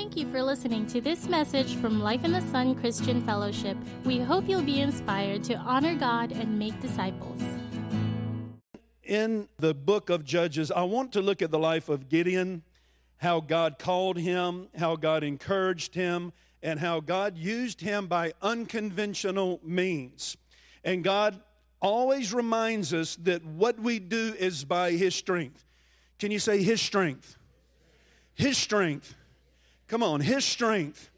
Thank you for listening to this message from Life in the Sun Christian Fellowship. We hope you'll be inspired to honor God and make disciples. In the book of Judges, I want to look at the life of Gideon, how God called him, how God encouraged him, and how God used him by unconventional means. And God always reminds us that what we do is by His strength. Can you say His strength? His strength. Come on, His strength.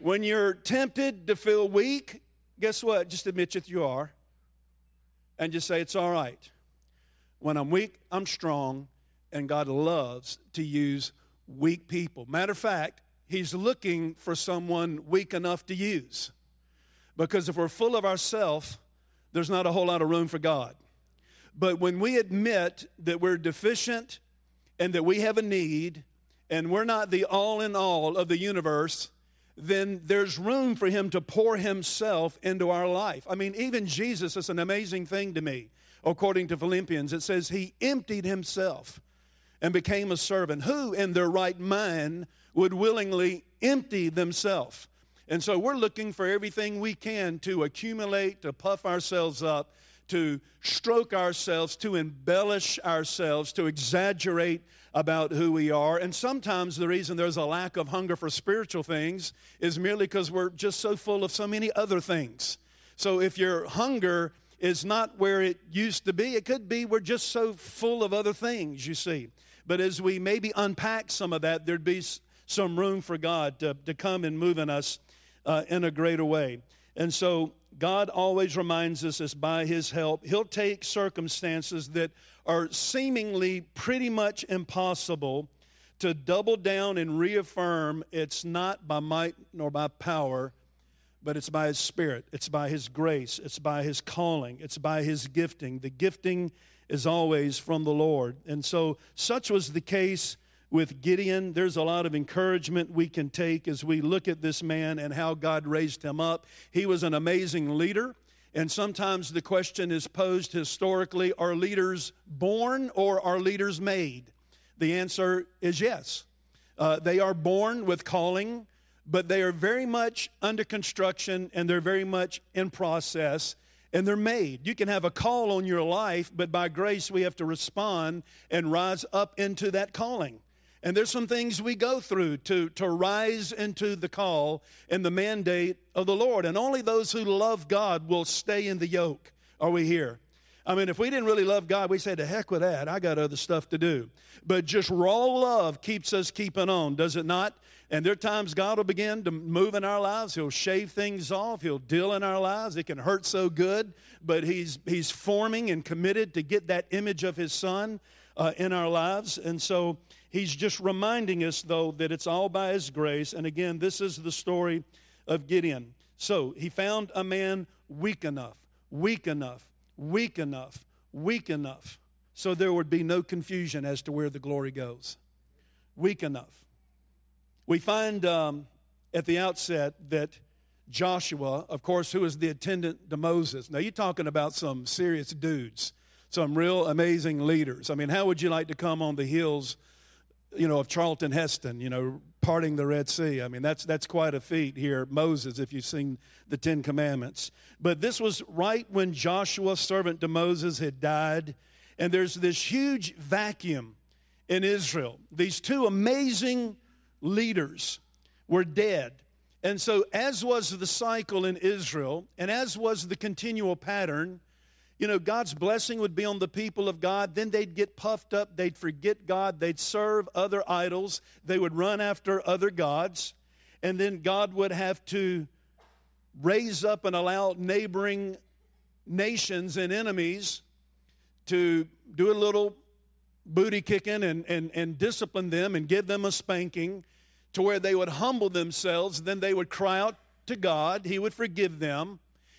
When you're tempted to feel weak, guess what? Just admit that you are. And just say, it's all right. When I'm weak, I'm strong. And God loves to use weak people. Matter of fact, He's looking for someone weak enough to use. Because if we're full of ourselves, there's not a whole lot of room for God. But when we admit that we're deficient and that we have a need and we're not the all in all of the universe, then there's room for Him to pour Himself into our life. I mean, even Jesus is an amazing thing to me. According to Philippians, it says He emptied Himself and became a servant. Who in their right mind would willingly empty themselves? And so we're looking for everything we can to accumulate, to puff ourselves up, to stroke ourselves, to embellish ourselves, to exaggerate about who we are. And sometimes the reason there's a lack of hunger for spiritual things is merely because we're just so full of so many other things. So if your hunger is not where it used to be, it could be we're just so full of other things, you see. But as we maybe unpack some of that, there'd be some room for God to, to come and move in us uh, in a greater way. And so God always reminds us as by His help, He'll take circumstances that are seemingly pretty much impossible to double down and reaffirm. It's not by might nor by power, but it's by His Spirit, it's by His grace, it's by His calling, it's by His gifting. The gifting is always from the Lord. And so, such was the case with Gideon. There's a lot of encouragement we can take as we look at this man and how God raised him up. He was an amazing leader. And sometimes the question is posed historically are leaders born or are leaders made? The answer is yes. Uh, they are born with calling, but they are very much under construction and they're very much in process and they're made. You can have a call on your life, but by grace we have to respond and rise up into that calling. And there's some things we go through to, to rise into the call and the mandate of the Lord. And only those who love God will stay in the yoke. Are we here? I mean, if we didn't really love God, we say, to heck with that. I got other stuff to do. But just raw love keeps us keeping on, does it not? And there are times God will begin to move in our lives. He'll shave things off. He'll deal in our lives. It can hurt so good, but He's, he's forming and committed to get that image of His Son uh, in our lives. And so He's just reminding us, though, that it's all by His grace. And again, this is the story of Gideon. So he found a man weak enough, weak enough, weak enough, weak enough, so there would be no confusion as to where the glory goes. Weak enough. We find um, at the outset that Joshua, of course, who is the attendant to Moses. Now, you're talking about some serious dudes, some real amazing leaders. I mean, how would you like to come on the hills you know, of Charlton Heston, you know, parting the Red Sea. I mean, that's, that's quite a feat here. Moses, if you've seen the Ten Commandments. But this was right when Joshua, servant to Moses, had died. And there's this huge vacuum in Israel. These two amazing leaders were dead. And so, as was the cycle in Israel, and as was the continual pattern, you know, God's blessing would be on the people of God. Then they'd get puffed up. They'd forget God. They'd serve other idols. They would run after other gods. And then God would have to raise up and allow neighboring nations and enemies to do a little booty kicking and, and, and discipline them and give them a spanking to where they would humble themselves. Then they would cry out to God. He would forgive them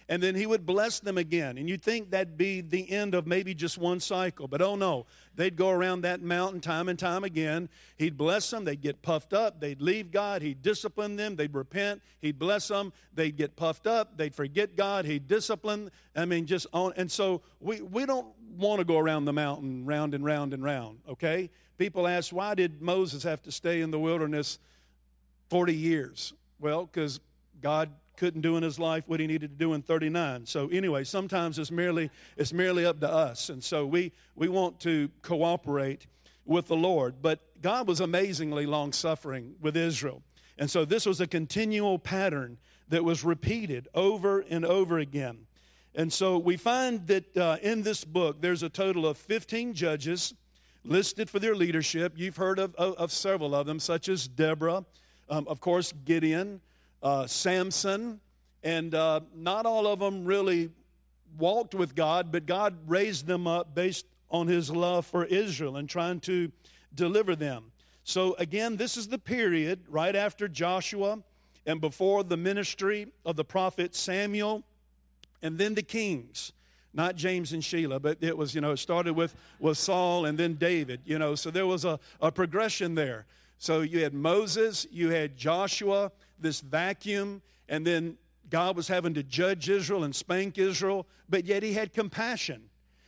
and then he would bless them again. And you'd think that'd be the end of maybe just one cycle. But oh no, they'd go around that mountain time and time again. He'd bless them, they'd get puffed up, they'd leave God, he'd discipline them, they'd repent, he'd bless them, they'd get puffed up, they'd forget God, he'd discipline. I mean, just on. And so we, we don't want to go around the mountain round and round and round, okay? People ask, why did Moses have to stay in the wilderness 40 years. Well, because God couldn't do in his life what he needed to do in 39. So anyway, sometimes it's merely it's merely up to us. And so we we want to cooperate with the Lord. But God was amazingly long suffering with Israel. And so this was a continual pattern that was repeated over and over again. And so we find that uh, in this book, there's a total of 15 judges listed for their leadership. You've heard of, of, of several of them, such as Deborah, um, of course, Gideon, uh, Samson, and uh, not all of them really walked with God, but God raised them up based on his love for Israel and trying to deliver them. So, again, this is the period right after Joshua and before the ministry of the prophet Samuel and then the kings. Not James and Sheila, but it was, you know, it started with, with Saul and then David, you know, so there was a, a progression there. So you had Moses, you had Joshua, this vacuum, and then God was having to judge Israel and spank Israel, but yet he had compassion.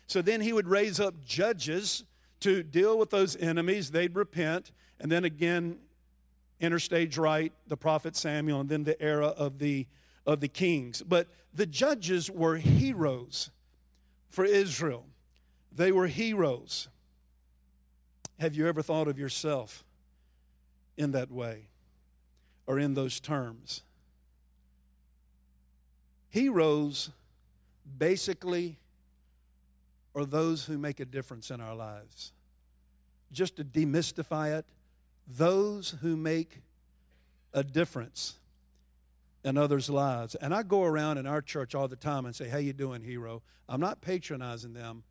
So then he would raise up judges to deal with those enemies. They'd repent. And then again, interstage right, the prophet Samuel, and then the era of the, of the kings. But the judges were heroes for Israel. They were heroes. Have you ever thought of yourself in that way or in those terms? Heroes basically are those who make a difference in our lives. Just to demystify it, those who make a difference in others' lives. And I go around in our church all the time and say, "How you doing, hero?" I'm not patronizing them.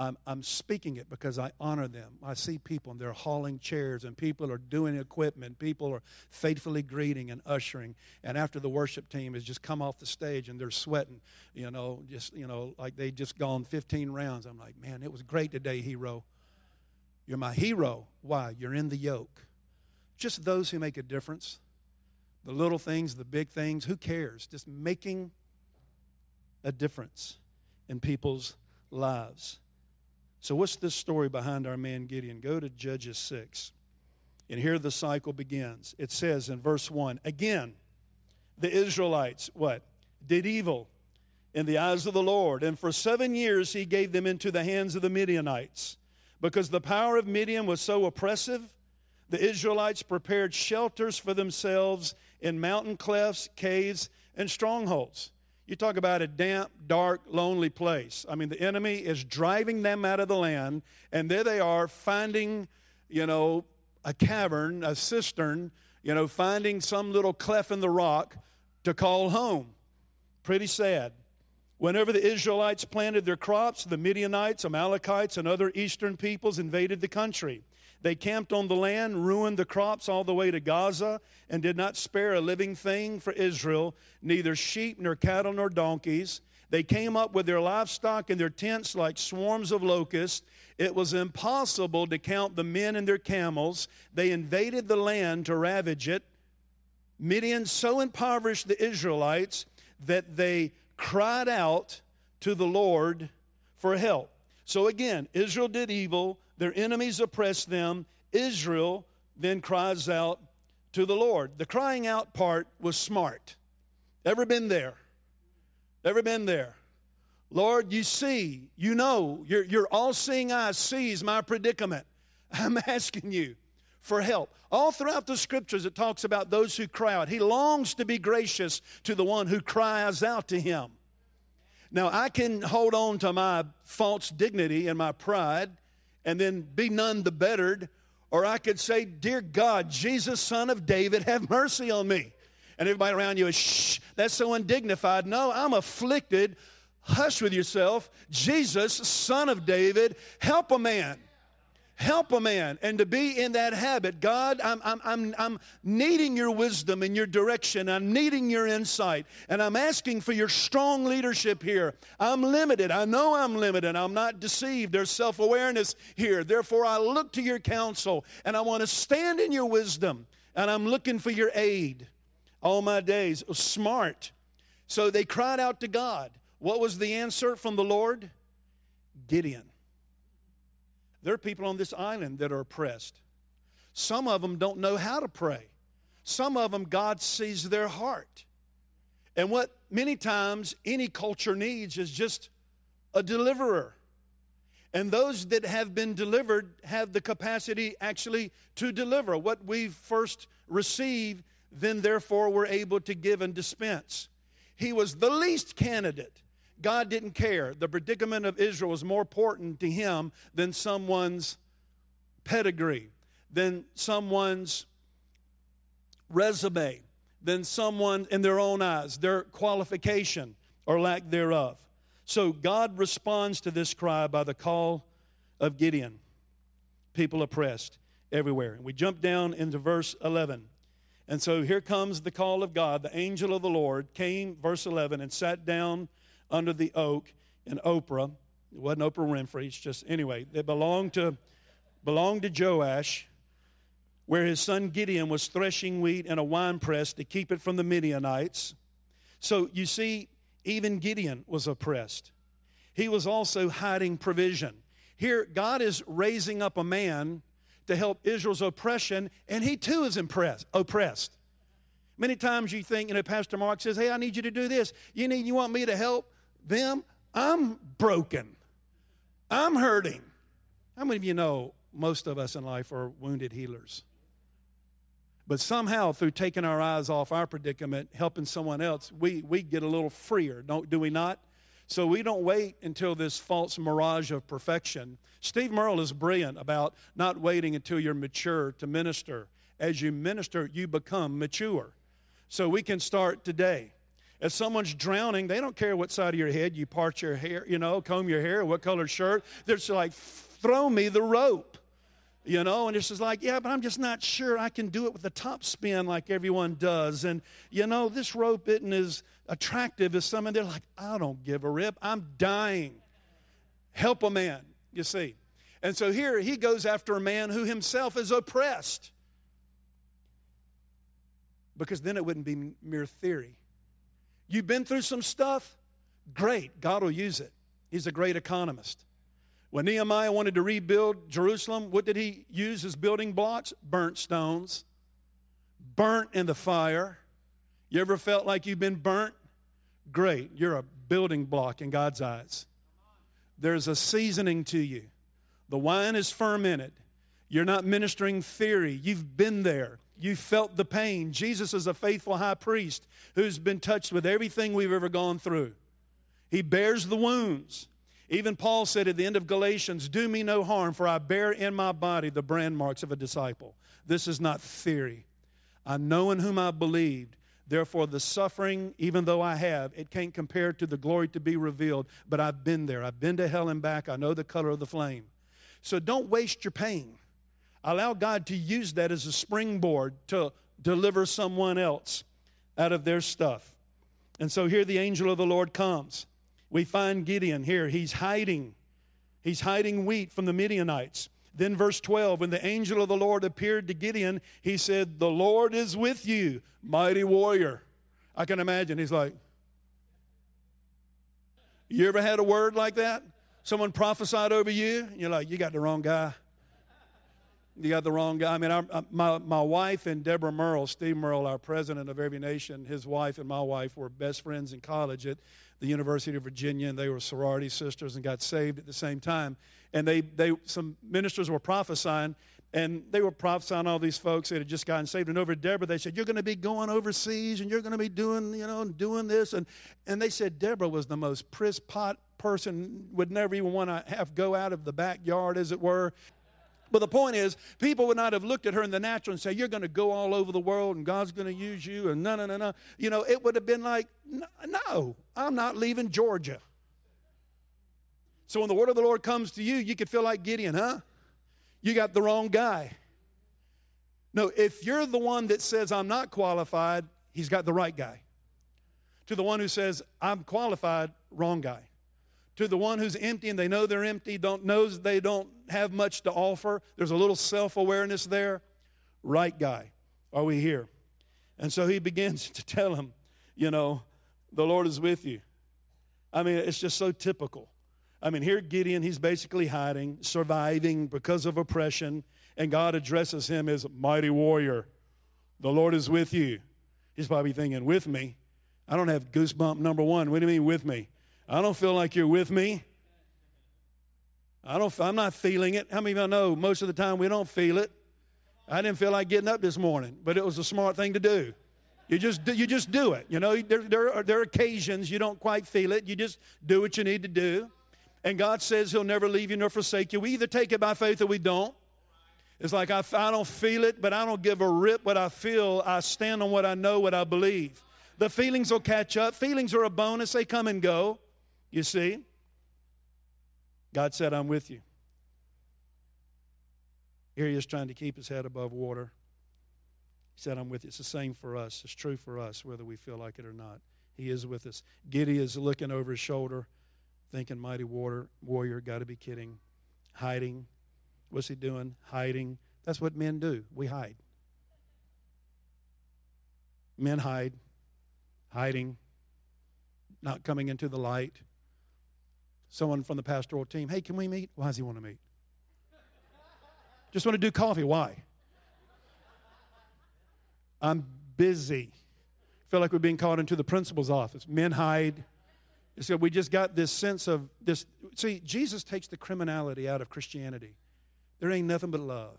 I'm, I'm speaking it because I honor them. I see people and they're hauling chairs and people are doing equipment. People are faithfully greeting and ushering. And after the worship team has just come off the stage and they're sweating, you know, just, you know, like they just gone 15 rounds. I'm like, man, it was great today, hero. You're my hero. Why? You're in the yoke. Just those who make a difference. The little things, the big things, who cares? Just making a difference in people's lives. So, what's this story behind our man Gideon? Go to Judges 6. And here the cycle begins. It says in verse 1 Again, the Israelites, what? Did evil in the eyes of the Lord. And for seven years he gave them into the hands of the Midianites. Because the power of Midian was so oppressive, the Israelites prepared shelters for themselves in mountain clefts, caves, and strongholds. You talk about a damp, dark, lonely place. I mean, the enemy is driving them out of the land, and there they are finding, you know, a cavern, a cistern, you know, finding some little cleft in the rock to call home. Pretty sad. Whenever the Israelites planted their crops, the Midianites, Amalekites, and other eastern peoples invaded the country. They camped on the land, ruined the crops all the way to Gaza, and did not spare a living thing for Israel, neither sheep nor cattle nor donkeys. They came up with their livestock and their tents like swarms of locusts. It was impossible to count the men and their camels. They invaded the land to ravage it. Midian so impoverished the Israelites that they cried out to the Lord for help. So again, Israel did evil, their enemies oppress them. Israel then cries out to the Lord. The crying out part was smart. Ever been there? Ever been there? Lord, you see, you know, your, your all seeing eye sees my predicament. I'm asking you for help. All throughout the scriptures, it talks about those who cry out. He longs to be gracious to the one who cries out to him. Now, I can hold on to my false dignity and my pride and then be none the bettered. Or I could say, Dear God, Jesus, son of David, have mercy on me. And everybody around you is, shh, that's so undignified. No, I'm afflicted. Hush with yourself. Jesus, son of David, help a man help a man and to be in that habit god I'm, I'm, I'm, I'm needing your wisdom and your direction. I'm needing your insight. And i'm asking for your strong leadership here. I'm limited. I know i'm limited. I'm not deceived. There's self-awareness here. Therefore i look to your counsel and i want to stand in your wisdom and i'm looking for your aid. All my days oh, smart. So they cried out to god. What was the answer from the lord? Gideon there are people on this island that are oppressed. Some of them don't know how to pray. some of them, God sees their heart. And what many times any culture needs is just a deliverer. And those that have been delivered have the capacity actually to deliver. What we first receive, then therefore we're able to give and dispense. He was the least candidate. God didn't care. The predicament of Israel was more important to him than someone's pedigree, than someone's resume, than someone in their own eyes, their qualification or lack thereof. So God responds to this cry by the call of Gideon. People oppressed everywhere. And we jump down into verse 11. And so here comes the call of God. The angel of the Lord came, verse 11, and sat down under the oak in Oprah. It wasn't Oprah Winfrey, it's just, anyway, it belonged to, belonged to Joash, where his son Gideon was threshing wheat in a wine press to keep it from the Midianites. So you see, even Gideon was oppressed. He was also hiding provision. Here, God is raising up a man to help Israel's oppression, and he too is impressed, oppressed. Many times you think, you know, Pastor Mark says, Hey, I need you to do this. You need you want me to help them? I'm broken. I'm hurting. How many of you know most of us in life are wounded healers? But somehow, through taking our eyes off our predicament, helping someone else, we, we get a little freer, don't, do we not? So we don't wait until this false mirage of perfection. Steve Murrell is brilliant about not waiting until you're mature to minister. As you minister, you become mature. So we can start today. If someone's drowning, they don't care what side of your head you part your hair, you know, comb your hair, what color shirt. They're just like, throw me the rope you know and it's just like yeah but i'm just not sure i can do it with the top spin like everyone does. And you know this rope isn't as attractive as some and they're like i don't give a rip. I'm dying. Help a man you see. And so here he goes after a man who himself is oppressed. Because then it wouldn't be mere theory you've been through some stuff great god will use it he's a great economist when Nehemiah wanted to rebuild Jerusalem, what did he use as building blocks? Burnt stones, burnt in the fire. You ever felt like you've been burnt? Great. You're a building block in God's eyes. There's a seasoning to you. The wine is fermented. You're not ministering theory. You've been there. You felt the pain. Jesus is a faithful high priest who's been touched with everything we've ever gone through. He bears the wounds. Even Paul said at the end of Galatians, Do me no harm, for I bear in my body the brand marks of a disciple. This is not theory. I know in whom I believed. Therefore, the suffering, even though I have, it can't compare to the glory to be revealed. But I've been there. I've been to hell and back. I know the color of the flame. So don't waste your pain. Allow God to use that as a springboard to deliver someone else out of their stuff. And so here the angel of the Lord comes we find Gideon here. He's hiding. He's hiding wheat from the Midianites. Then, verse 12, when the angel of the Lord appeared to Gideon, he said, The Lord is with you, mighty warrior. I can imagine. He's like, You ever had a word like that? Someone prophesied over you, you're like, You got the wrong guy. You got the wrong guy. I mean, our, my, my wife and Deborah Murrell, Steve Murrell, our president of Every Nation, his wife and my wife were best friends in college at the University of Virginia, and they were sorority sisters and got saved at the same time. And they, they some ministers were prophesying, and they were prophesying all these folks that had just gotten saved. And over Deborah, they said, You're going to be going overseas and you're going to be doing, you know, doing this. And, and they said Deborah was the most priss pot person, would never even want to have go out of the backyard, as it were. But the point is, people would not have looked at her in the natural and say, You're going to go all over the world and God's going to use you and no, no, no, no. You know, it would have been like, No, I'm not leaving Georgia. So when the word of the Lord comes to you, you could feel like Gideon, huh? You got the wrong guy. No, if you're the one that says, I'm not qualified, he's got the right guy. To the one who says, I'm qualified, wrong guy to the one who's empty and they know they're empty, don't knows they don't have much to offer. There's a little self-awareness there. Right guy. Are we here? And so he begins to tell him, you know, the Lord is with you. I mean, it's just so typical. I mean, here Gideon, he's basically hiding, surviving because of oppression, and God addresses him as mighty warrior. The Lord is with you. He's probably thinking, with me? I don't have goosebump number one. What do you mean with me? I don't feel like you're with me. I don't, I'm not feeling it. How many of you know most of the time we don't feel it? I didn't feel like getting up this morning, but it was a smart thing to do. You just, you just do it. You know, there, there, are, there are occasions you don't quite feel it. You just do what you need to do. And God says He'll never leave you nor forsake you. We either take it by faith or we don't. It's like I, I don't feel it, but I don't give a rip what I feel. I stand on what I know, what I believe. The feelings will catch up. Feelings are a bonus, they come and go. You see? God said, I'm with you. Here he is trying to keep his head above water. He said, I'm with you. It's the same for us. It's true for us, whether we feel like it or not. He is with us. Gideon is looking over his shoulder, thinking, Mighty water, warrior, got to be kidding. Hiding. What's he doing? Hiding. That's what men do. We hide. Men hide, hiding, not coming into the light. Someone from the pastoral team, hey, can we meet? Why does he want to meet? Just want to do coffee. Why? I'm busy. Feel like we're being called into the principal's office. Men hide. So we just got this sense of this. See, Jesus takes the criminality out of Christianity. There ain't nothing but love.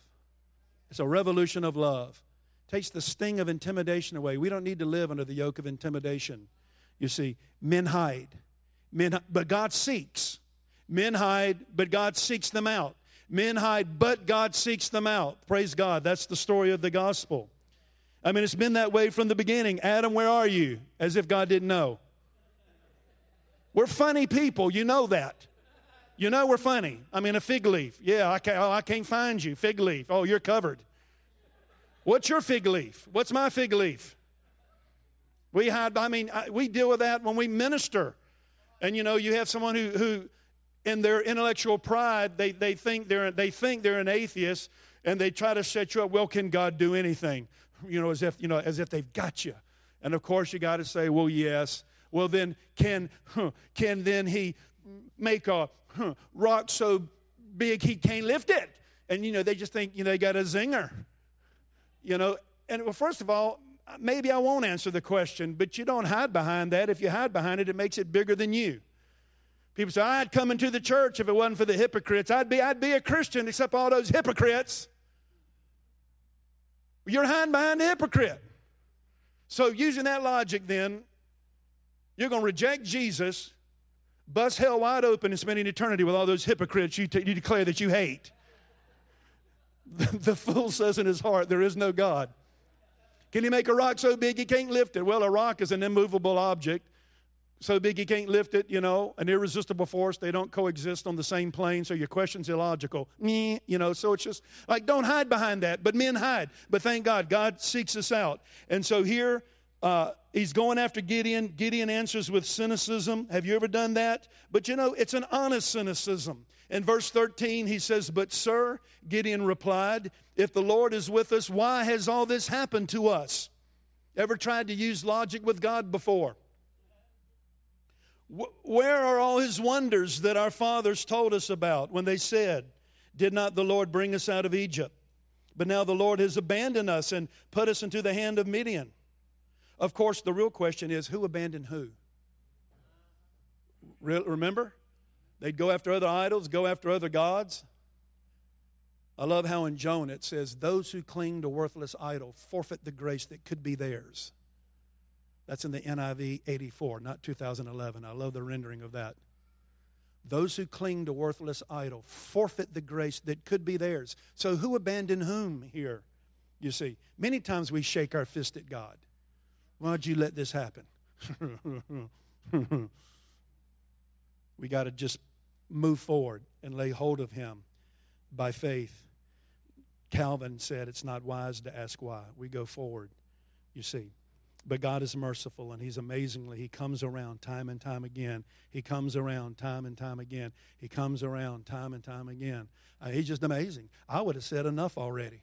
It's a revolution of love. Takes the sting of intimidation away. We don't need to live under the yoke of intimidation. You see, men hide. Men, but God seeks. Men hide, but God seeks them out. Men hide, but God seeks them out. Praise God. That's the story of the gospel. I mean, it's been that way from the beginning. Adam, where are you? As if God didn't know. We're funny people. You know that. You know we're funny. I mean, a fig leaf. Yeah, I can't, oh, I can't find you. Fig leaf. Oh, you're covered. What's your fig leaf? What's my fig leaf? We hide, I mean, we deal with that when we minister. And you know, you have someone who, who in their intellectual pride, they, they, think they're, they think they're an atheist and they try to set you up. Well, can God do anything? You know, as if, you know, as if they've got you. And of course, you got to say, well, yes. Well, then, can, can then he make a rock so big he can't lift it. And, you know, they just think, you know, they got a zinger. You know, and well, first of all, Uh, maybe I won't answer the question, but you don't hide behind that. If you hide behind it, it makes it bigger than you. People say, I'd come into the church if it wasn't for the hypocrites. I'd be, I'd be a Christian except all those hypocrites. You're hiding behind the hypocrite. So, using that logic, then, you're going to reject Jesus bust hell wide open and spend an eternity with all those hypocrites you, t- you declare that you hate. The fool says in his heart, There is no God. Can he make a rock so big he can't lift it? Well, a rock is an immovable object. So big he can't lift it, you know, an irresistible force. They don't coexist on the same plane, so your question's illogical. you know, so it's just like don't hide behind that. But men hide. But thank God, God seeks us out. And so here, uh, he's going after Gideon. Gideon answers with cynicism. Have you ever done that? But you know, it's an honest cynicism. In verse 13, he says, But, sir, Gideon replied, If the Lord is with us, why has all this happened to us? Ever tried to use logic with God before? Where are all his wonders that our fathers told us about when they said, Did not the Lord bring us out of Egypt? But now the Lord has abandoned us and put us into the hand of Midian. Of course, the real question is who abandoned who? Remember? They'd go after other idols, go after other gods. I love how in Jonah it says, Those who cling to worthless idol forfeit the grace that could be theirs. That's in the NIV 84, not 2011. I love the rendering of that. Those who cling to worthless idol forfeit the grace that could be theirs. So, who abandoned whom here? You see, many times we shake our fist at God. Why'd you let this happen? we got to just move forward and lay hold of Him by faith. Calvin said it's not wise to ask why. We go forward, you see. But God is merciful and He's amazingly, He comes around time and time again. He comes around time and time again. He comes around time and time again. Uh, he's just amazing. I would have said enough already.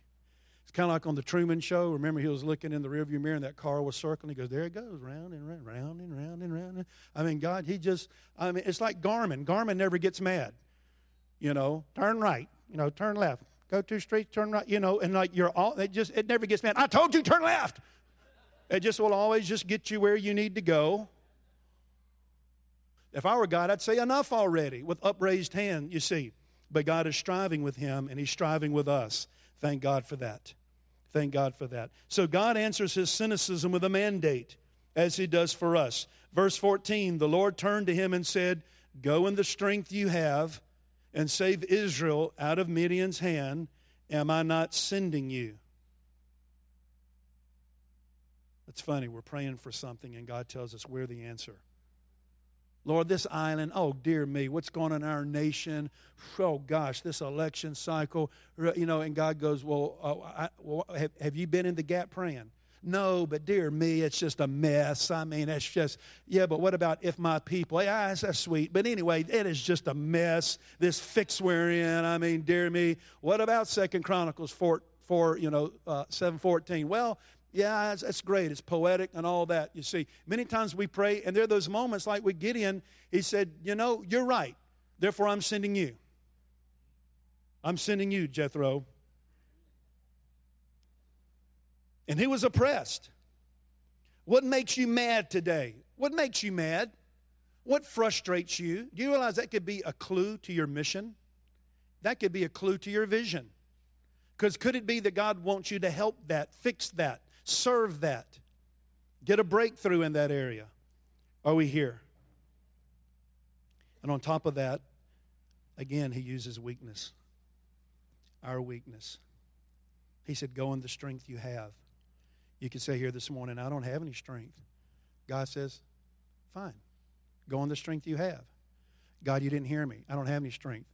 It's kind of like on the Truman Show. Remember, he was looking in the rearview mirror and that car was circling. He goes, There it goes, round and round, round and round and round. I mean, God, he just, I mean, it's like Garmin. Garmin never gets mad. You know, turn right, you know, turn left, go two streets, turn right, you know, and like you're all, it just, it never gets mad. I told you, turn left. It just will always just get you where you need to go. If I were God, I'd say enough already with upraised hand, you see. But God is striving with him and he's striving with us. Thank God for that. Thank God for that. So God answers his cynicism with a mandate, as he does for us. Verse 14 The Lord turned to him and said, Go in the strength you have and save Israel out of Midian's hand. Am I not sending you? It's funny, we're praying for something, and God tells us we're the answer. Lord, this island, oh dear me, what's going on in our nation? Oh gosh, this election cycle, you know, and God goes, Well, uh, I, well have, have you been in the gap praying? No, but dear me, it's just a mess. I mean, it's just, yeah, but what about if my people? Yeah, that's, that's sweet. But anyway, it is just a mess. This fix we're in. I mean, dear me, what about Second Chronicles 4, 4 you know, uh, 714? Well, yeah, that's, great. It's poetic and all that. You see, many times we pray, and there are those moments like with Gideon. He said, You know, you're right. Therefore, I'm sending you. I'm sending you, Jethro. And he was oppressed. What makes you mad today? What makes you mad? What frustrates you? Do you realize that could be a clue to your mission? That could be a clue to your vision. Because could it be that God wants you to help that, fix that, serve that, get a breakthrough in that area? Are we here? And on top of that, again, he uses weakness, our weakness. He said, Go in the strength you have. You can say here this morning, I don't have any strength. God says, Fine. Go in the strength you have. God, you didn't hear me. I don't have any strength.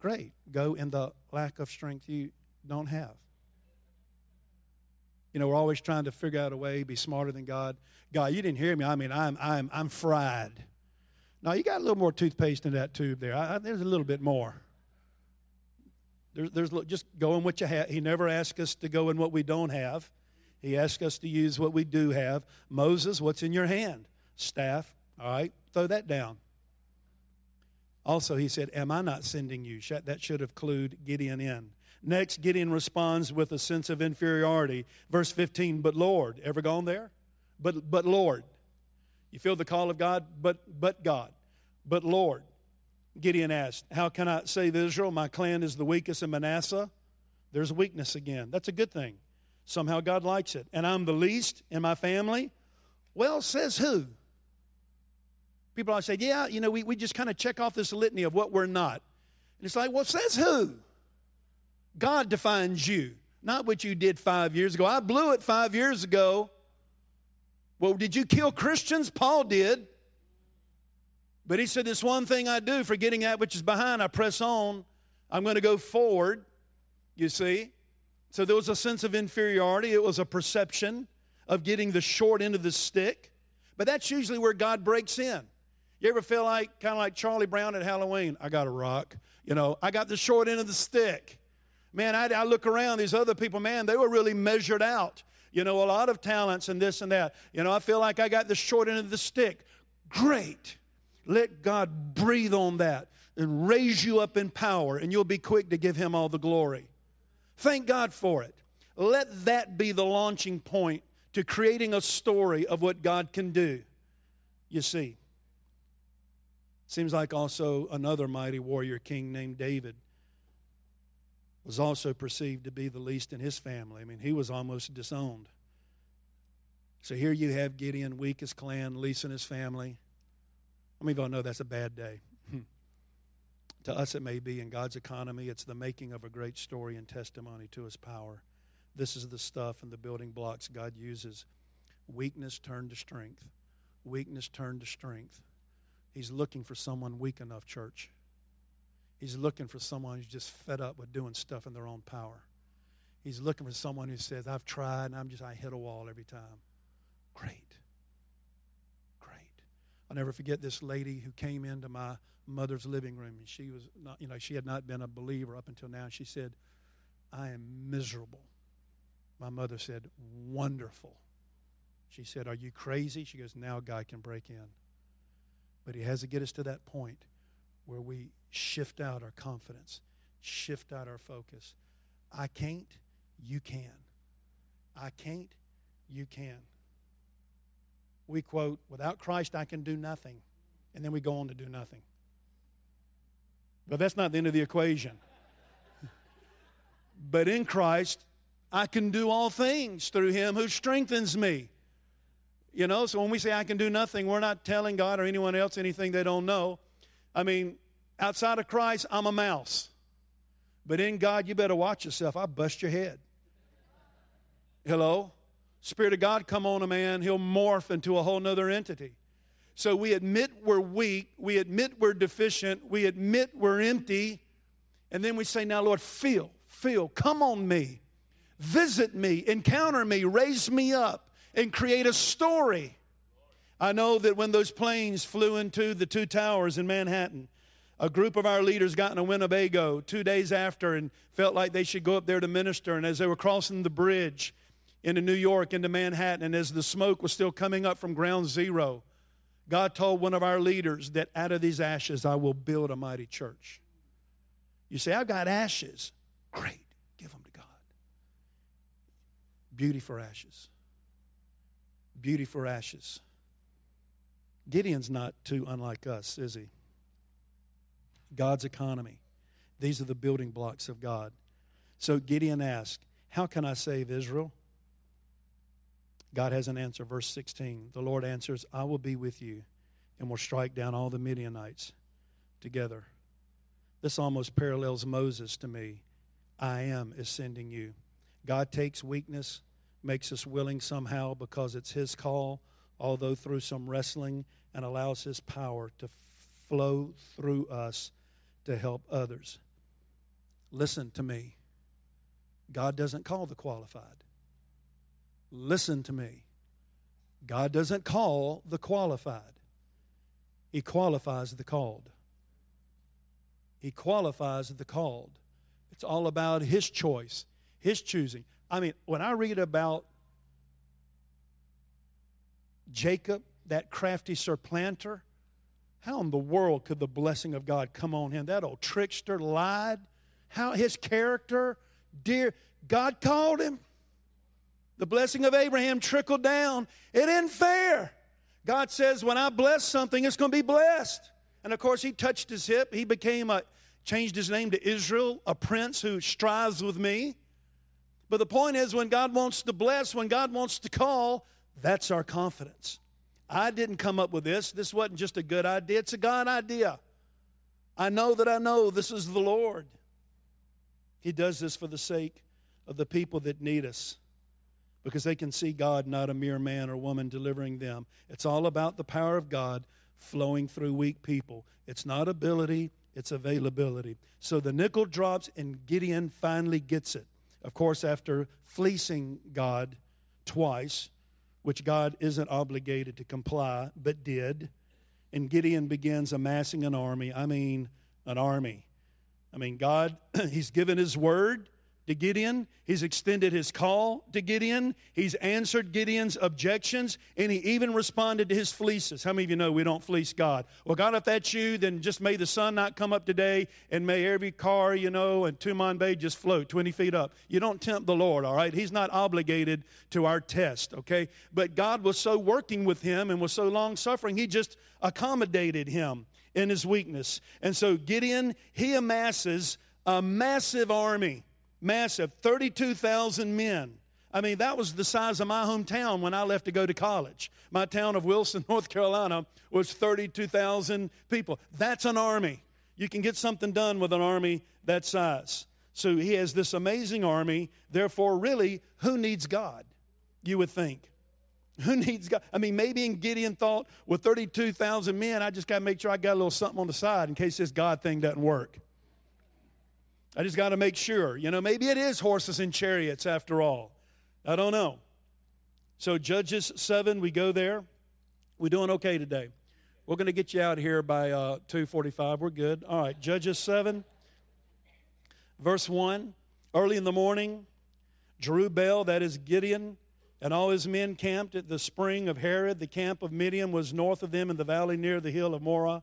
Great. Go in the lack of strength you don't have. You know, we're always trying to figure out a way, be smarter than God. God, you didn't hear me. I mean, I'm, I'm, I'm fried. Now, you got a little more toothpaste in that tube there. I, there's a little bit more. There's, there's just go in what you have. He never asked us to go in what we don't have. He asks us to use what we do have. Moses, what's in your hand? Staff. All right, throw that down. Also, he said, Am I not sending you? That should have clued Gideon in. Next, Gideon responds with a sense of inferiority. Verse 15, but Lord. Ever gone there? But, but Lord. You feel the call of God? But, but God. But Lord. Gideon asked, How can I save Israel? My clan is the weakest in Manasseh. There's weakness again. That's a good thing. Somehow God likes it. And I'm the least in my family? Well, says who? People always say, yeah, you know, we, we just kind of check off this litany of what we're not. And it's like, well, says who? God defines you, not what you did five years ago. I blew it five years ago. Well, did you kill Christians? Paul did. But he said, This one thing I do, forgetting that which is behind, I press on. I'm going to go forward, you see. So there was a sense of inferiority, it was a perception of getting the short end of the stick. But that's usually where God breaks in. You ever feel like, kind of like Charlie Brown at Halloween? I got a rock. You know, I got the short end of the stick. Man, I, I look around, these other people, man, they were really measured out. You know, a lot of talents and this and that. You know, I feel like I got the short end of the stick. Great. Let God breathe on that and raise you up in power, and you'll be quick to give Him all the glory. Thank God for it. Let that be the launching point to creating a story of what God can do. You see, seems like also another mighty warrior king named David was also perceived to be the least in his family. I mean, he was almost disowned. So here you have Gideon, weakest clan, least in his family. How many of y'all know that's a bad day? To us, it may be in God's economy, it's the making of a great story and testimony to his power. This is the stuff and the building blocks God uses. Weakness turned to strength. Weakness turned to strength. He's looking for someone weak enough, church. He's looking for someone who's just fed up with doing stuff in their own power. He's looking for someone who says, I've tried and I'm just, I hit a wall every time. Great. Great. I'll never forget this lady who came into my mother's living room. And she was not, you know, she had not been a believer up until now. She said, I am miserable. My mother said, Wonderful. She said, Are you crazy? She goes, Now God can break in. But He has to get us to that point where we shift out our confidence, shift out our focus. I can't, you can. I can't, you can. We quote, without Christ, I can do nothing. And then we go on to do nothing. But that's not the end of the equation. but in Christ, I can do all things through him who strengthens me. You know, so when we say I can do nothing, we're not telling God or anyone else anything they don't know. I mean, outside of Christ, I'm a mouse. But in God, you better watch yourself. I bust your head. Hello? Spirit of God come on a man, he'll morph into a whole nother entity. So we admit we're weak, we admit we're deficient, we admit we're empty, and then we say, Now, Lord, feel, feel, come on me, visit me, encounter me, raise me up, and create a story. I know that when those planes flew into the two towers in Manhattan, a group of our leaders got in a Winnebago two days after and felt like they should go up there to minister. And as they were crossing the bridge into New York, into Manhattan, and as the smoke was still coming up from ground zero, God told one of our leaders that out of these ashes I will build a mighty church. You say, I've got ashes. Great, give them to God. Beauty for ashes. Beauty for ashes. Gideon's not too unlike us, is he? God's economy. These are the building blocks of God. So Gideon asked, How can I save Israel? God has an answer. Verse 16 The Lord answers, I will be with you and will strike down all the Midianites together. This almost parallels Moses to me. I am is sending you. God takes weakness, makes us willing somehow because it's His call, although through some wrestling, and allows His power to flow through us to help others. Listen to me. God doesn't call the qualified. Listen to me. God doesn't call the qualified, He qualifies the called. He qualifies the called. It's all about His choice, His choosing. I mean, when I read about Jacob, that crafty supplanter, how in the world could the blessing of God come on him? That old trickster lied. How his character, dear, God called him. The blessing of Abraham trickled down. It isn't fair. God says, when I bless something, it's going to be blessed. And of course, he touched his hip. He became a, changed his name to Israel, a prince who strives with me. But the point is, when God wants to bless, when God wants to call, that's our confidence. I didn't come up with this. This wasn't just a good idea, it's a God idea. I know that I know this is the Lord. He does this for the sake of the people that need us because they can see God, not a mere man or woman delivering them. It's all about the power of God flowing through weak people. It's not ability, it's availability. So the nickel drops, and Gideon finally gets it. Of course, after fleecing God twice, which God isn't obligated to comply, but did. And Gideon begins amassing an army. I mean, an army. I mean, God, He's given His word to Gideon. He's extended his call to Gideon. He's answered Gideon's objections, and he even responded to his fleeces. How many of you know we don't fleece God? Well, God, if that's you, then just may the sun not come up today, and may every car, you know, and Tumon Bay just float 20 feet up. You don't tempt the Lord, all right? He's not obligated to our test, okay? But God was so working with him and was so long suffering, he just accommodated him in his weakness. And so Gideon, he amasses a massive army massive 32,000 men. I mean, that was the size of my hometown when I left to go to college. My town of Wilson, North Carolina, was 32,000 people. That's an army. You can get something done with an army that size. So he has this amazing army. Therefore, really, who needs God? You would think. Who needs God? I mean, maybe in Gideon thought, with 32,000 men, I just got to make sure I got a little something on the side in case this God thing doesn't work. I just got to make sure. You know, maybe it is horses and chariots after all. I don't know. So, Judges 7, we go there. We're doing okay today. We're going to get you out here by uh, 2.45. We're good. All right, Judges 7, verse 1. Early in the morning, Jerubbaal, that is Gideon, and all his men camped at the spring of Harod. The camp of Midian was north of them in the valley near the hill of Moreh.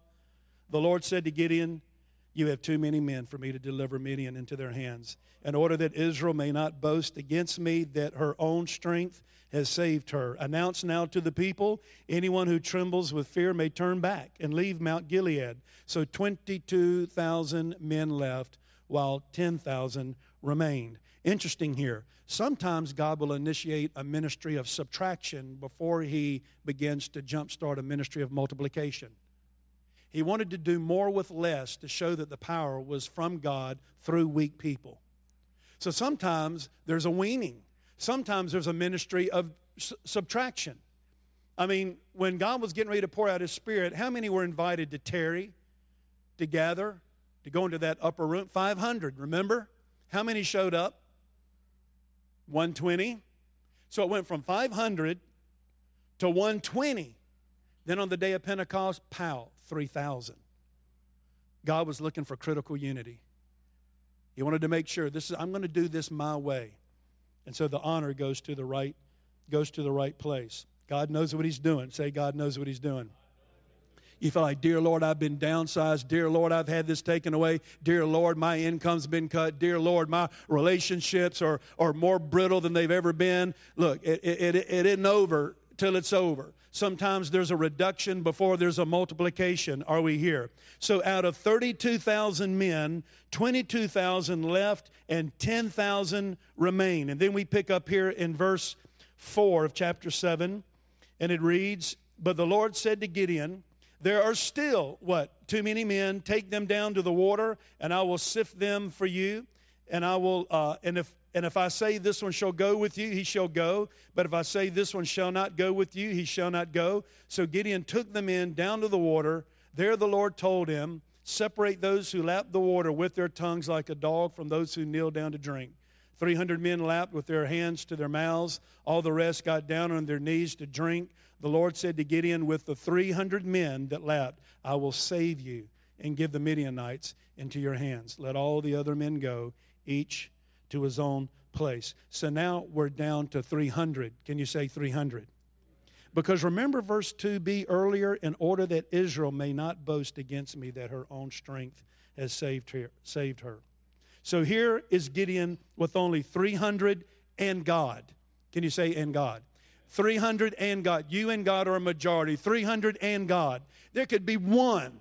The Lord said to Gideon, You have too many men for me to deliver Midian into their hands, in order that Israel may not boast against me that her own strength has saved her. Announce now to the people anyone who trembles with fear may turn back and leave Mount Gilead. So 22,000 men left, while 10,000 remained. Interesting here. Sometimes God will initiate a ministry of subtraction before he begins to jumpstart a ministry of multiplication. He wanted to do more with less to show that the power was from God through weak people. So sometimes there's a weaning. Sometimes there's a ministry of s- subtraction. I mean, when God was getting ready to pour out his spirit, how many were invited to tarry, to gather, to go into that upper room? 500, remember? How many showed up? 120. So it went from 500 to 120. Then on the day of Pentecost, pow, 3,000. God was looking for critical unity. He wanted to make sure this is I'm going to do this my way. And so the honor goes to the right goes to the right place. God knows what he's doing. Say God knows what he's doing. You feel like, Dear Lord, I've been downsized. Dear Lord, I've had this taken away. Dear Lord, my income's been cut. Dear Lord, my relationships are, are more brittle than they've ever been. Look, it, it, it, it isn't over till it's over. Sometimes there's a reduction before there's a multiplication. Are we here? So out of 32,000 men, 22,000 left and 10,000 remain. And then we pick up here in verse 4 of chapter 7, and it reads But the Lord said to Gideon, There are still, what? Too many men. Take them down to the water, and I will sift them for you. And I will, uh, and if and if I say this one shall go with you, he shall go. But if I say this one shall not go with you, he shall not go. So Gideon took them in down to the water. There the Lord told him, Separate those who lap the water with their tongues like a dog from those who kneel down to drink. 300 men lapped with their hands to their mouths. All the rest got down on their knees to drink. The Lord said to Gideon, With the 300 men that lapped, I will save you and give the Midianites into your hands. Let all the other men go, each to his own place. So now we're down to 300. Can you say 300? Because remember verse 2b earlier, in order that Israel may not boast against me that her own strength has saved her. Saved her. So here is Gideon with only 300 and God. Can you say and God? 300 and God. You and God are a majority. 300 and God. There could be one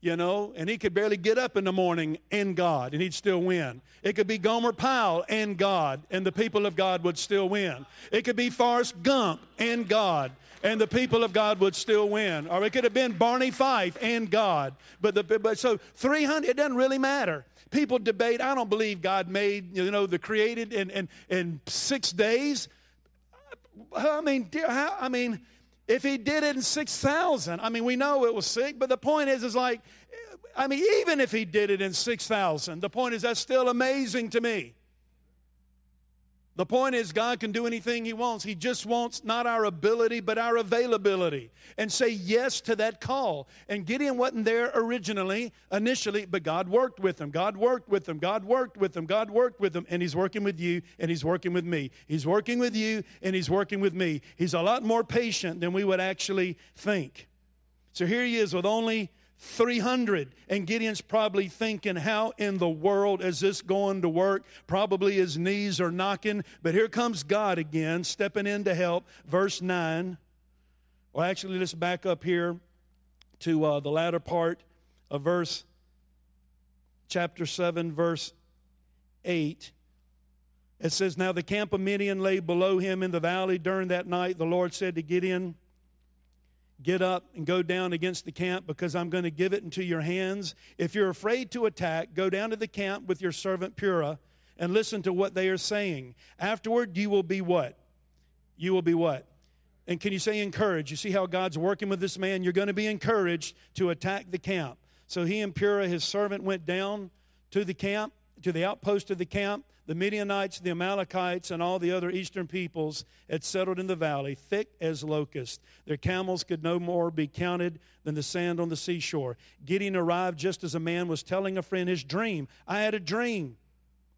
you know, and he could barely get up in the morning and God, and he'd still win. It could be Gomer Pyle and God, and the people of God would still win. It could be Forrest Gump and God, and the people of God would still win. Or it could have been Barney Fife and God. But, the, but so 300, it doesn't really matter. People debate, I don't believe God made, you know, the created in, in, in six days. Uh, I mean, dear, how, I mean, if he did it in 6,000, I mean, we know it was sick, but the point is, is like, I mean, even if he did it in 6,000, the point is that's still amazing to me. The point is, God can do anything He wants. He just wants not our ability, but our availability. And say yes to that call. And Gideon wasn't there originally, initially, but God worked with him. God worked with him. God worked with him. God worked with him. And He's working with you, and He's working with me. He's working with you, and He's working with me. He's a lot more patient than we would actually think. So here He is with only 300. And Gideon's probably thinking, how in the world is this going to work? Probably his knees are knocking. But here comes God again, stepping in to help. Verse 9. Well, actually, let's back up here to uh, the latter part of verse chapter 7, verse 8. It says, Now the camp of Midian lay below him in the valley during that night. The Lord said to Gideon, Get up and go down against the camp because I'm going to give it into your hands. If you're afraid to attack, go down to the camp with your servant Purah and listen to what they are saying. Afterward, you will be what? You will be what? And can you say encouraged? You see how God's working with this man? You're going to be encouraged to attack the camp. So he and Purah, his servant, went down to the camp, to the outpost of the camp. The Midianites, the Amalekites, and all the other eastern peoples had settled in the valley, thick as locusts. Their camels could no more be counted than the sand on the seashore. Gideon arrived just as a man was telling a friend his dream. I had a dream,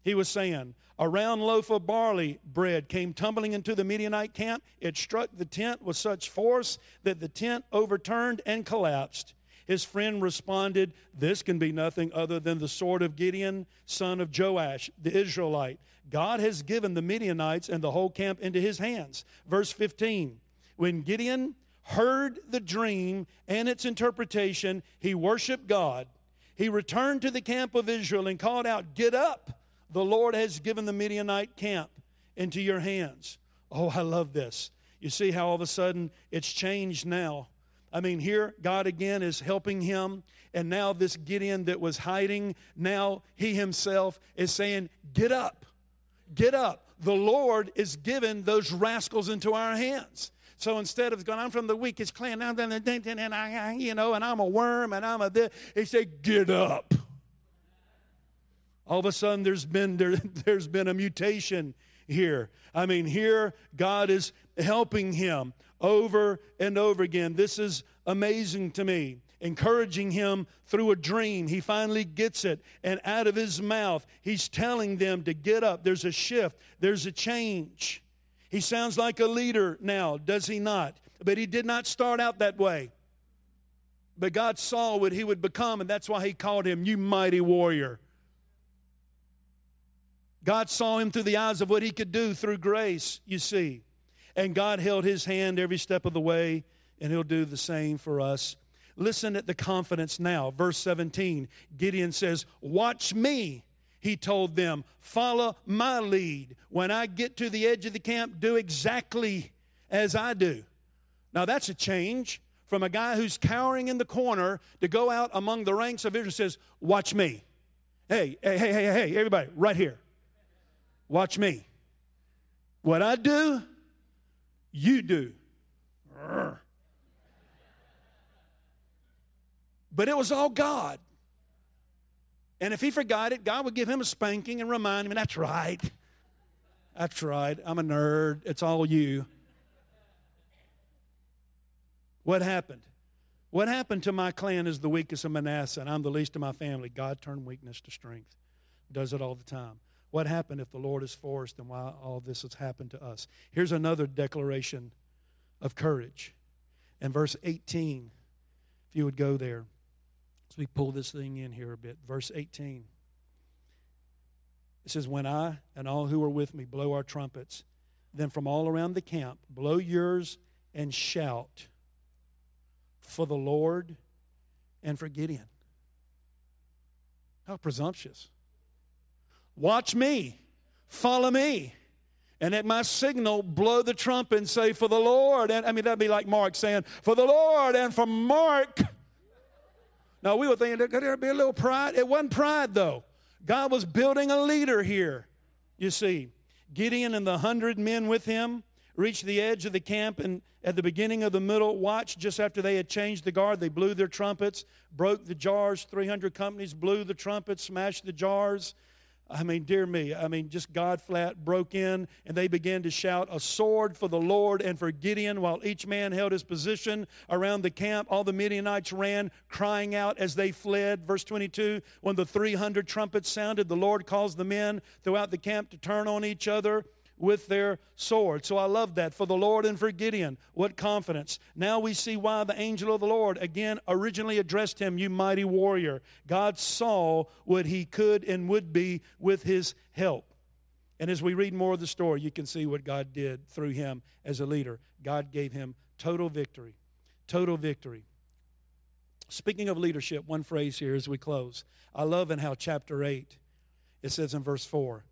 he was saying. A round loaf of barley bread came tumbling into the Midianite camp. It struck the tent with such force that the tent overturned and collapsed. His friend responded, This can be nothing other than the sword of Gideon, son of Joash, the Israelite. God has given the Midianites and the whole camp into his hands. Verse 15 When Gideon heard the dream and its interpretation, he worshiped God. He returned to the camp of Israel and called out, Get up! The Lord has given the Midianite camp into your hands. Oh, I love this. You see how all of a sudden it's changed now. I mean, here God again is helping him. And now this Gideon that was hiding, now he himself is saying, Get up, get up. The Lord is giving those rascals into our hands. So instead of going, I'm from the weakest clan, I'm and I, you know, and I'm a worm and I'm a this, he said, Get up. All of a sudden, there's been there, there's been a mutation here. I mean, here God is helping him over and over again. This is amazing to me. Encouraging him through a dream. He finally gets it. And out of his mouth, he's telling them to get up. There's a shift, there's a change. He sounds like a leader now, does he not? But he did not start out that way. But God saw what he would become, and that's why he called him, You mighty warrior. God saw him through the eyes of what he could do through grace, you see. And God held his hand every step of the way, and he'll do the same for us. Listen at the confidence now. Verse 17 Gideon says, Watch me. He told them, Follow my lead. When I get to the edge of the camp, do exactly as I do. Now, that's a change from a guy who's cowering in the corner to go out among the ranks of Israel and says, Watch me. Hey, hey, hey, hey, hey, everybody, right here. Watch me. What I do, you do. But it was all God. And if he forgot it, God would give him a spanking and remind him, that's right. That's right. I'm a nerd. It's all you. What happened? What happened to my clan is the weakest of Manasseh, and I'm the least of my family. God turned weakness to strength. Does it all the time. What happened if the Lord is for us, then why all this has happened to us? Here's another declaration of courage. In verse 18, if you would go there, as we pull this thing in here a bit, verse 18. It says, When I and all who are with me blow our trumpets, then from all around the camp, blow yours and shout for the Lord and for Gideon. How presumptuous. Watch me, follow me. And at my signal, blow the trumpet and say, For the Lord. And I mean, that'd be like Mark saying, For the Lord and for Mark. Now, we were thinking, could there be a little pride? It wasn't pride, though. God was building a leader here, you see. Gideon and the hundred men with him reached the edge of the camp, and at the beginning of the middle watch, just after they had changed the guard, they blew their trumpets, broke the jars. 300 companies blew the trumpets, smashed the jars. I mean, dear me, I mean, just God flat broke in and they began to shout, A sword for the Lord and for Gideon, while each man held his position around the camp. All the Midianites ran, crying out as they fled. Verse 22 When the 300 trumpets sounded, the Lord caused the men throughout the camp to turn on each other with their sword. So I love that. For the Lord and for Gideon, what confidence. Now we see why the angel of the Lord again originally addressed him, You mighty warrior. God saw what he could and would be with his help. And as we read more of the story, you can see what God did through him as a leader. God gave him total victory. Total victory. Speaking of leadership, one phrase here as we close. I love in how chapter 8, it says in verse 4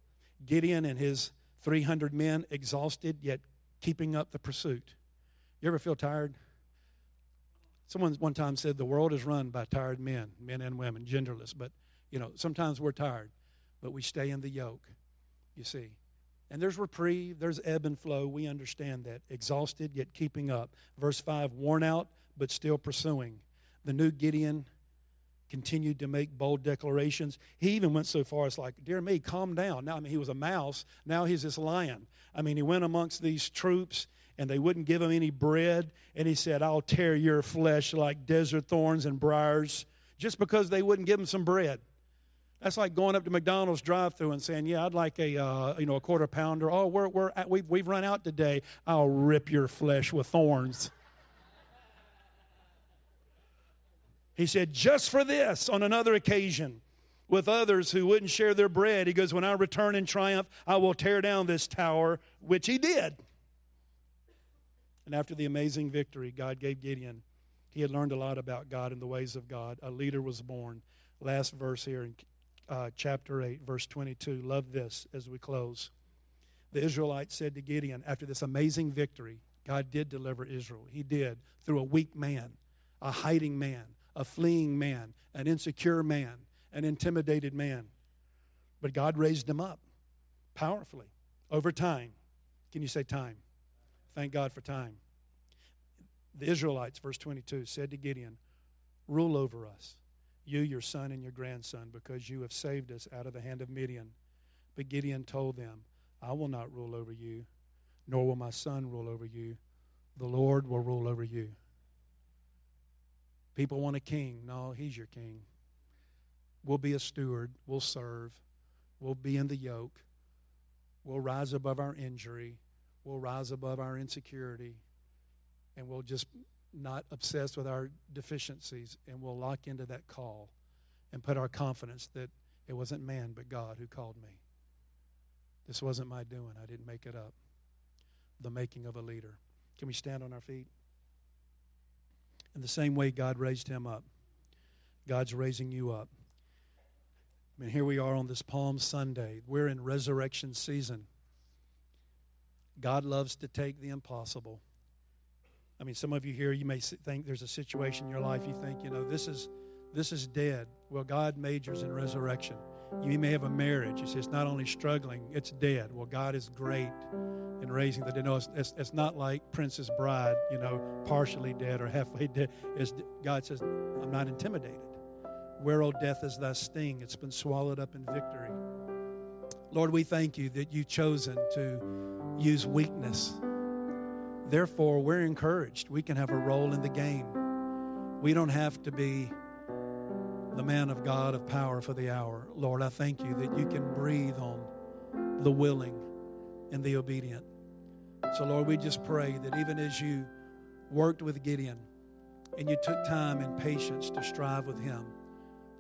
Gideon and his 300 men exhausted, yet keeping up the pursuit. You ever feel tired? Someone one time said the world is run by tired men, men and women, genderless. But, you know, sometimes we're tired, but we stay in the yoke, you see. And there's reprieve, there's ebb and flow. We understand that. Exhausted, yet keeping up. Verse 5 worn out, but still pursuing. The new Gideon continued to make bold declarations. He even went so far as like, dear me, calm down. Now, I mean, he was a mouse. Now he's this lion. I mean, he went amongst these troops and they wouldn't give him any bread. And he said, I'll tear your flesh like desert thorns and briars just because they wouldn't give him some bread. That's like going up to McDonald's drive-through and saying, "Yeah, I'd like a uh, you know a quarter pounder." Oh, we're we're we've we've run out today. I'll rip your flesh with thorns. He said, Just for this, on another occasion, with others who wouldn't share their bread, he goes, When I return in triumph, I will tear down this tower, which he did. And after the amazing victory God gave Gideon, he had learned a lot about God and the ways of God. A leader was born. Last verse here in uh, chapter 8, verse 22. Love this as we close. The Israelites said to Gideon, after this amazing victory, God did deliver Israel. He did through a weak man, a hiding man, a fleeing man, an insecure man, an intimidated man. But God raised him up powerfully over time. Can you say time? Thank God for time. The Israelites, verse 22, said to Gideon, Rule over us, you, your son, and your grandson, because you have saved us out of the hand of Midian. But Gideon told them, I will not rule over you, nor will my son rule over you. The Lord will rule over you. People want a king. No, he's your king. We'll be a steward. We'll serve. We'll be in the yoke. We'll rise above our injury. We'll rise above our insecurity. And we'll just not obsess with our deficiencies. And we'll lock into that call and put our confidence that it wasn't man but God who called me. This wasn't my doing. I didn't make it up. The making of a leader. Can we stand on our feet? In the same way God raised him up, God's raising you up. I mean, here we are on this Palm Sunday. We're in resurrection season. God loves to take the impossible. I mean, some of you here, you may think there's a situation in your life you think, you know, this is this is dead. Well, God majors in resurrection. You may have a marriage. You say it's not only struggling, it's dead. Well, God is great in raising the dead. No, it's, it's, it's not like Princess Bride, you know, partially dead or halfway dead. It's, God says, I'm not intimidated. Where, O death, is thy sting? It's been swallowed up in victory. Lord, we thank you that you've chosen to use weakness. Therefore, we're encouraged. We can have a role in the game. We don't have to be the man of God of power for the hour. Lord, I thank you that you can breathe on the willing and the obedient. So, Lord, we just pray that even as you worked with Gideon and you took time and patience to strive with him,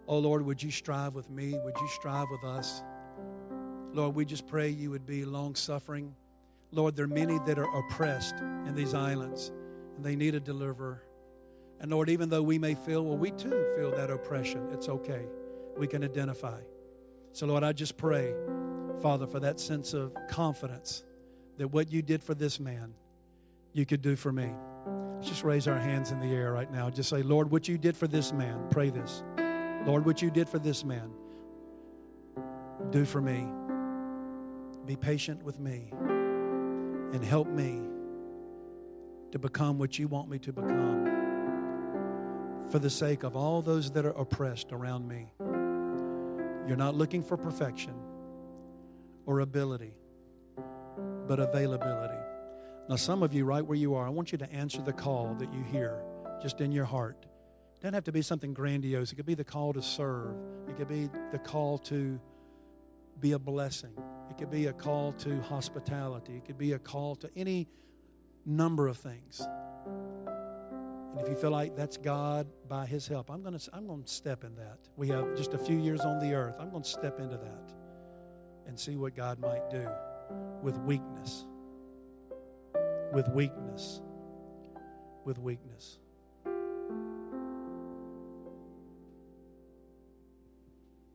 oh Lord, would you strive with me? Would you strive with us? Lord, we just pray you would be long suffering. Lord, there are many that are oppressed in these islands and they need a deliverer. And Lord, even though we may feel, well, we too feel that oppression, it's okay. We can identify. So, Lord, I just pray, Father, for that sense of confidence that what you did for this man, you could do for me. Let's just raise our hands in the air right now. Just say, Lord, what you did for this man, pray this. Lord, what you did for this man, do for me. Be patient with me and help me to become what you want me to become for the sake of all those that are oppressed around me. You're not looking for perfection or ability, but availability. Now, some of you, right where you are, I want you to answer the call that you hear just in your heart. It doesn't have to be something grandiose. It could be the call to serve, it could be the call to be a blessing, it could be a call to hospitality, it could be a call to any number of things. And if you feel like that's God by His help, I'm going to I'm going to step in that. We have just a few years on the earth. I'm going to step into that and see what God might do with weakness. With weakness. With weakness.